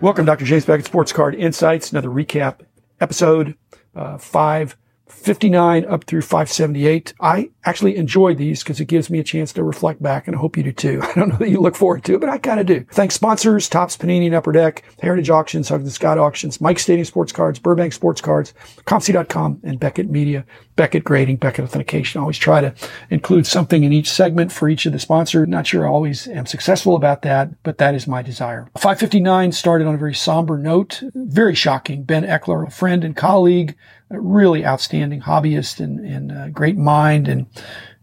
Welcome, Dr. James Beckett, Sports Card Insights, another recap episode, uh, five 59 up through 578. I actually enjoy these because it gives me a chance to reflect back and I hope you do too. I don't know that you look forward to it, but I kind of do. Thanks sponsors, Topps Panini and Upper Deck, Heritage Auctions, Huggins and Scott Auctions, Mike Stadium Sports Cards, Burbank Sports Cards, ComC.com, and Beckett Media, Beckett Grading, Beckett Authentication. I always try to include something in each segment for each of the sponsors. Not sure I always am successful about that, but that is my desire. 559 started on a very somber note. Very shocking. Ben Eckler, a friend and colleague, a really outstanding hobbyist and, and great mind and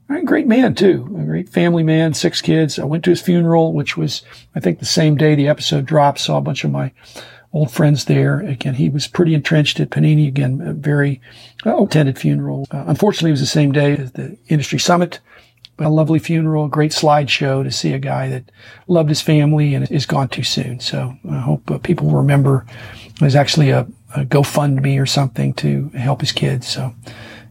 a great man too, a great family man, six kids. I went to his funeral, which was, I think the same day the episode dropped, saw a bunch of my old friends there. Again, he was pretty entrenched at Panini. Again, a very uh, attended funeral. Uh, unfortunately, it was the same day as the industry summit. But a lovely funeral, a great slideshow to see a guy that loved his family and is gone too soon. So I hope uh, people remember there's actually a, a GoFundMe or something to help his kids. So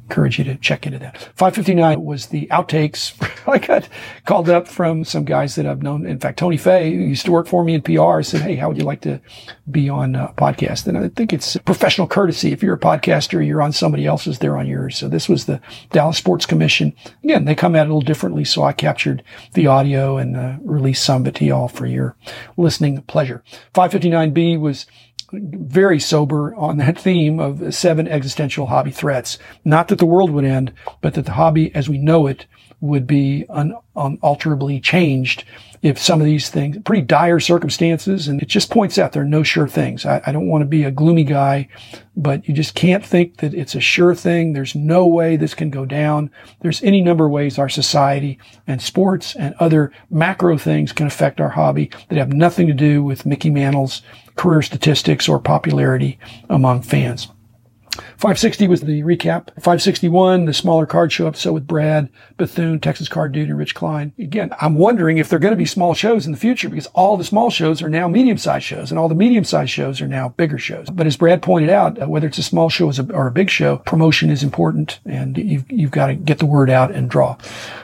encourage you to check into that. 559 was the outtakes. I got called up from some guys that I've known. In fact, Tony Fay, who used to work for me in PR, said, Hey, how would you like to be on a podcast? And I think it's professional courtesy. If you're a podcaster, you're on somebody else's, they're on yours. So this was the Dallas Sports Commission. Again, they come at it a little differently. So I captured the audio and uh, released some of it to y'all for your listening pleasure. 559B was very sober on that theme of seven existential hobby threats. Not that the world would end, but that the hobby as we know it would be un- unalterably changed if some of these things, pretty dire circumstances, and it just points out there are no sure things. I, I don't want to be a gloomy guy, but you just can't think that it's a sure thing. There's no way this can go down. There's any number of ways our society and sports and other macro things can affect our hobby that have nothing to do with Mickey Mantle's career statistics or popularity among fans. 560 was the recap. 561, the smaller card show up. So with Brad Bethune, Texas Card Dude, and Rich Klein. Again, I'm wondering if they're going to be small shows in the future because all the small shows are now medium-sized shows and all the medium-sized shows are now bigger shows. But as Brad pointed out, uh, whether it's a small show or a big show, promotion is important and you've, you've got to get the word out and draw.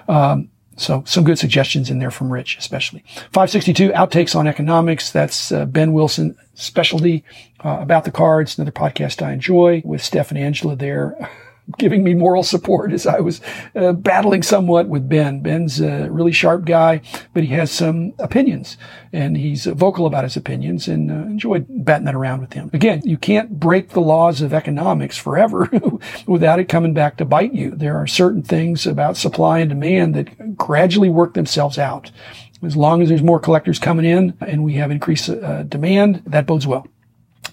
Um, so some good suggestions in there from Rich, especially. 562 outtakes on economics. That's uh, Ben Wilson specialty uh, about the cards. Another podcast I enjoy with Steph and Angela there. giving me moral support as I was uh, battling somewhat with Ben. Ben's a really sharp guy, but he has some opinions and he's vocal about his opinions and uh, enjoyed batting that around with him. Again, you can't break the laws of economics forever without it coming back to bite you. There are certain things about supply and demand that gradually work themselves out. As long as there's more collectors coming in and we have increased uh, demand, that bodes well.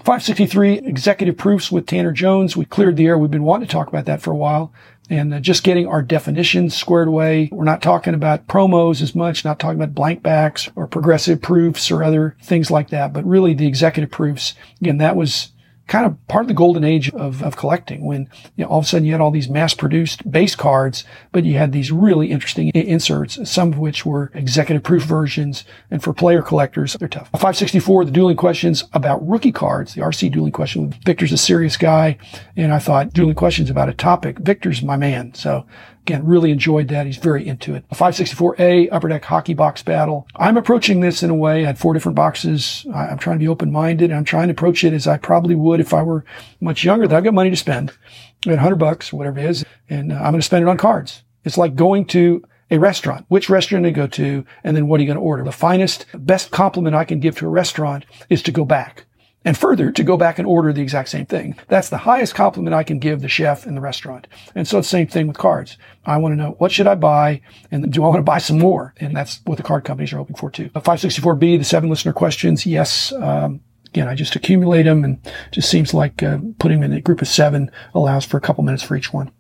563 executive proofs with Tanner Jones. We cleared the air. We've been wanting to talk about that for a while and uh, just getting our definitions squared away. We're not talking about promos as much, not talking about blank backs or progressive proofs or other things like that, but really the executive proofs. Again, that was kind of part of the golden age of, of collecting when you know, all of a sudden you had all these mass produced base cards, but you had these really interesting inserts, some of which were executive proof versions. And for player collectors, they're tough. 564, the dueling questions about rookie cards, the RC dueling question. Victor's a serious guy. And I thought dueling questions about a topic. Victor's my man. So Again, really enjoyed that. He's very into it. A 564A Upper Deck Hockey Box Battle. I'm approaching this in a way. I had four different boxes. I'm trying to be open-minded. I'm trying to approach it as I probably would if I were much younger. That I've got money to spend, at 100 bucks, whatever it is, and uh, I'm going to spend it on cards. It's like going to a restaurant. Which restaurant to go to, and then what are you going to order? The finest, best compliment I can give to a restaurant is to go back. And further, to go back and order the exact same thing. That's the highest compliment I can give the chef in the restaurant. And so it's the same thing with cards. I want to know what should I buy and do I want to buy some more? And that's what the card companies are hoping for too. 564B, the seven listener questions. Yes. Um, again, I just accumulate them and just seems like uh, putting them in a group of seven allows for a couple minutes for each one.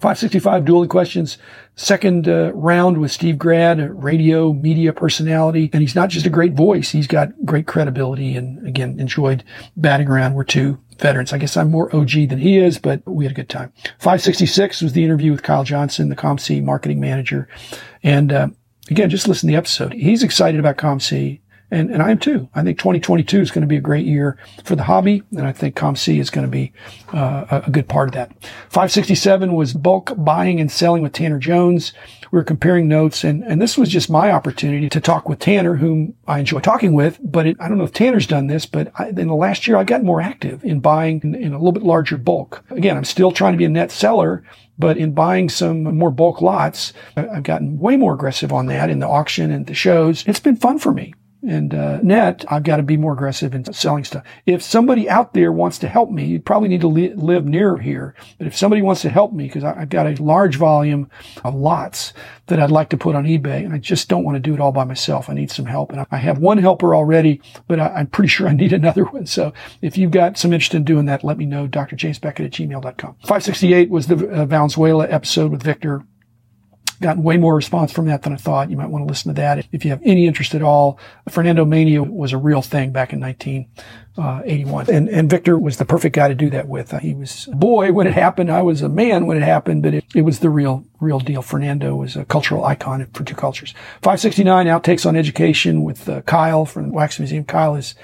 565 dueling questions. Second uh, round with Steve Grad, radio media personality. And he's not just a great voice. He's got great credibility and again, enjoyed batting around. We're two veterans. I guess I'm more OG than he is, but we had a good time. 566 was the interview with Kyle Johnson, the ComC marketing manager. And, uh, again, just listen to the episode. He's excited about ComC And, and I am too. I think 2022 is going to be a great year for the hobby. And I think COMC is going to be uh, a good part of that. 567 was bulk buying and selling with Tanner Jones. We were comparing notes and, and this was just my opportunity to talk with Tanner, whom I enjoy talking with. But it, I don't know if Tanner's done this, but I, in the last year, I got more active in buying in, in a little bit larger bulk. Again, I'm still trying to be a net seller, but in buying some more bulk lots, I've gotten way more aggressive on that in the auction and the shows. It's been fun for me. And uh, net, I've got to be more aggressive in selling stuff. If somebody out there wants to help me, you probably need to li- live near here. But if somebody wants to help me, because I've got a large volume of lots that I'd like to put on eBay, and I just don't want to do it all by myself. I need some help. And I have one helper already, but I, am pretty sure I need another one. So if you've got some interest in doing that, let me know. Dr. James Beckett at gmail.com. 568 was the uh, Valenzuela episode with Victor gotten way more response from that than I thought. You might want to listen to that if you have any interest at all. Fernando Mania was a real thing back in 1981. Uh, and, and Victor was the perfect guy to do that with. Uh, he was a boy when it happened. I was a man when it happened, but it, it was the real, real deal. Fernando was a cultural icon for two cultures. 569 outtakes on education with uh, Kyle from the Wax Museum. Kyle is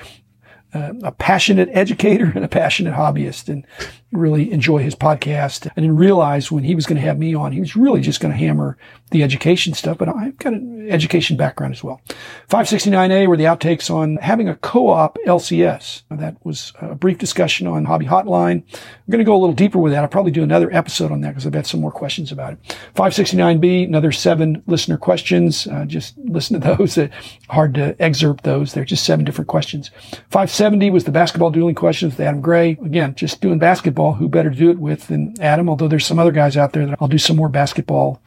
uh, a passionate educator and a passionate hobbyist and really enjoy his podcast. I didn't realize when he was going to have me on, he was really just going to hammer the education stuff, but I've got an education background as well. 569A were the outtakes on having a co-op LCS. That was a brief discussion on Hobby Hotline. I'm going to go a little deeper with that. I'll probably do another episode on that because I've had some more questions about it. 569B, another seven listener questions. Uh, just listen to those. Uh, hard to excerpt those. They're just seven different questions. 570 was the basketball dueling questions with Adam Gray. Again, just doing basketball. Who better to do it with than Adam? Although there's some other guys out there that I'll do some more basketball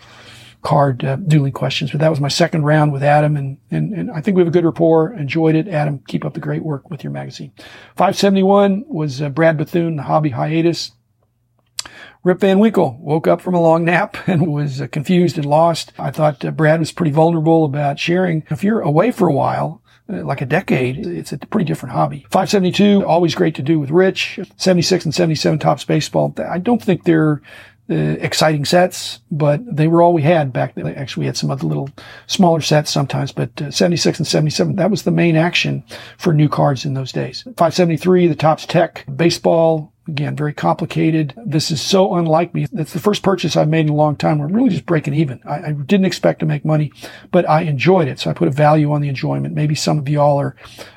card uh, dueling questions. But that was my second round with Adam, and, and, and I think we have a good rapport. Enjoyed it. Adam, keep up the great work with your magazine. 571 was uh, Brad Bethune, the hobby hiatus. Rip Van Winkle woke up from a long nap and was uh, confused and lost. I thought uh, Brad was pretty vulnerable about sharing. If you're away for a while, like a decade, it's a pretty different hobby. 572, always great to do with Rich. 76 and 77 Topps baseball. I don't think they're uh, exciting sets, but they were all we had back then. Actually, we had some other little smaller sets sometimes, but uh, 76 and 77, that was the main action for new cards in those days. 573, the Topps Tek baseball. Again, very complicated. This is so unlike me. That's the first purchase I've made in a long time where I'm really just breaking even. I, I didn't expect to make money, but I enjoyed it. So I put a value on the enjoyment. Maybe some of y'all are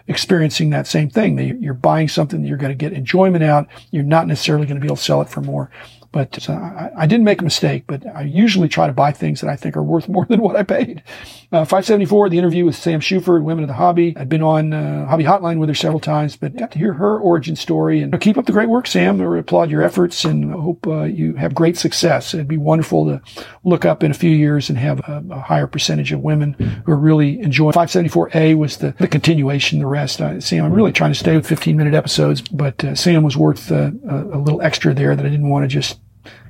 experiencing that same thing. You're buying something that you're going to get enjoyment out. You're not necessarily going to be able to sell it for more. But uh, I, I, didn't make a mistake, but I usually try to buy things that I think are worth more than what I paid. Uh, 574, the interview with Sam Shuford, Women of the Hobby. I'd been on uh, Hobby Hotline with her several times, but got to hear her origin story. And keep up the great work, Sam. I applaud your efforts and I hope uh, you have great success. It'd be wonderful to look up in a few years and have a, a higher percentage of women who are really enjoying. 574A was the, the continuation, the rest. Sam, I'm really trying to stay with 15 minute episodes, but uh, Sam was worth uh, a little extra there that I didn't want to just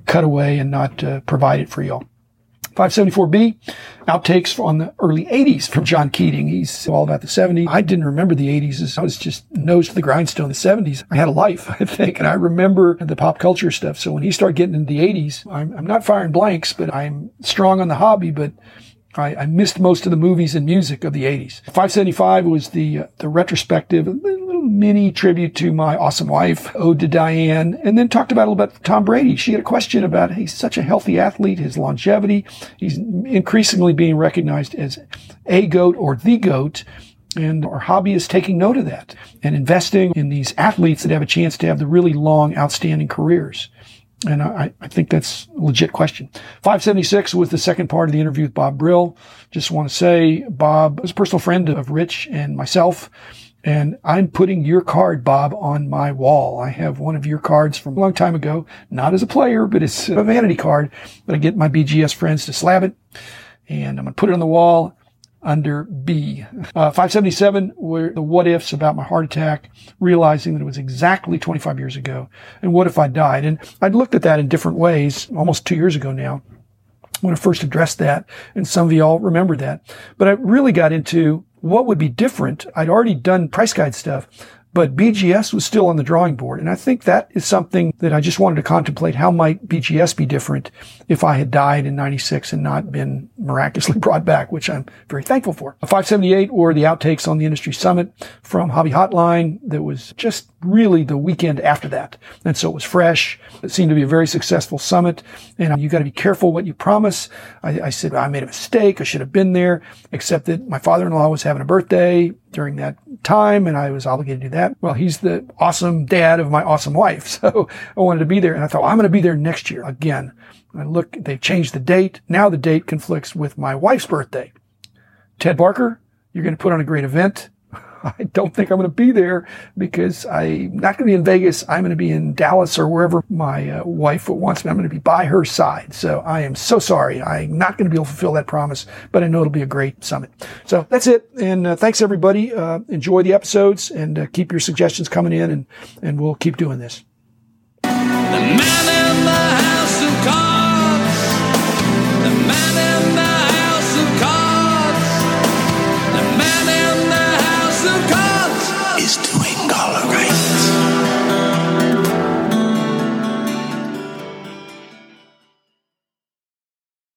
cut away and not uh, provide it for y'all. 574B, outtakes on the early 80s from John Keating. He's all about the 70s. I didn't remember the 80s. I was just nose to the grindstone. The 70s, I had a life, I think, and I remember the pop culture stuff. So when he started getting into the 80s, I'm, I'm not firing blanks, but I'm strong on the hobby, but I, I, missed most of the movies and music of the 80s. 575 was the uh, the retrospective, mini tribute to my awesome wife, Ode to Diane, and then talked about a little bit Tom Brady. She had a question about he's such a healthy athlete, his longevity. He's increasingly being recognized as a GOAT or the GOAT. And our hobby is taking note of that and investing in these athletes that have a chance to have the really long, outstanding careers. And I, I, think that's a legit question. 576 was the second part of the interview with Bob Brill. Just want to say Bob was a personal friend of Rich and myself. And I'm putting your card, Bob, on my wall. I have one of your cards from a long time ago, not as a player, but it's a vanity card. But I get my BGS friends to slab it and I'm going to put it on the wall under B. Uh, 577 were the what ifs about my heart attack, realizing that it was exactly 25 years ago. And what if I died? And I'd looked at that in different ways almost two years ago now when I first addressed that. And some of y'all remember that. But I really got into what would be different? I'd already done price guide stuff, but BGS was still on the drawing board. And I think that is something that I just wanted to contemplate. How might BGS be different if I had died in 96 and not been miraculously brought back, which I'm very thankful for. A 578 or the outtakes on the industry summit from Hobby Hotline that was just really the weekend after that. And so it was fresh. It seemed to be a very successful summit. And you got to be careful what you promise. I, I said, I made a mistake. I should have been there, except that my father-in-law was having a birthday during that time and I was obligated to do that. Well, he's the awesome dad of my awesome wife. So I wanted to be there and I thought, well, I'm going to be there next year again. I look, they've changed the date. Now the date conflicts with my wife's birthday. Ted Barker, you're going to put on a great event. I don't think I'm going to be there because I'm not going to be in Vegas. I'm going to be in Dallas or wherever my uh, wife wants me. I'm going to be by her side. So I am so sorry. I'm not going to be able to fulfill that promise, but I know it'll be a great summit. So that's it. And uh, thanks everybody. Uh, enjoy the episodes and uh, keep your suggestions coming in and, and we'll keep doing this.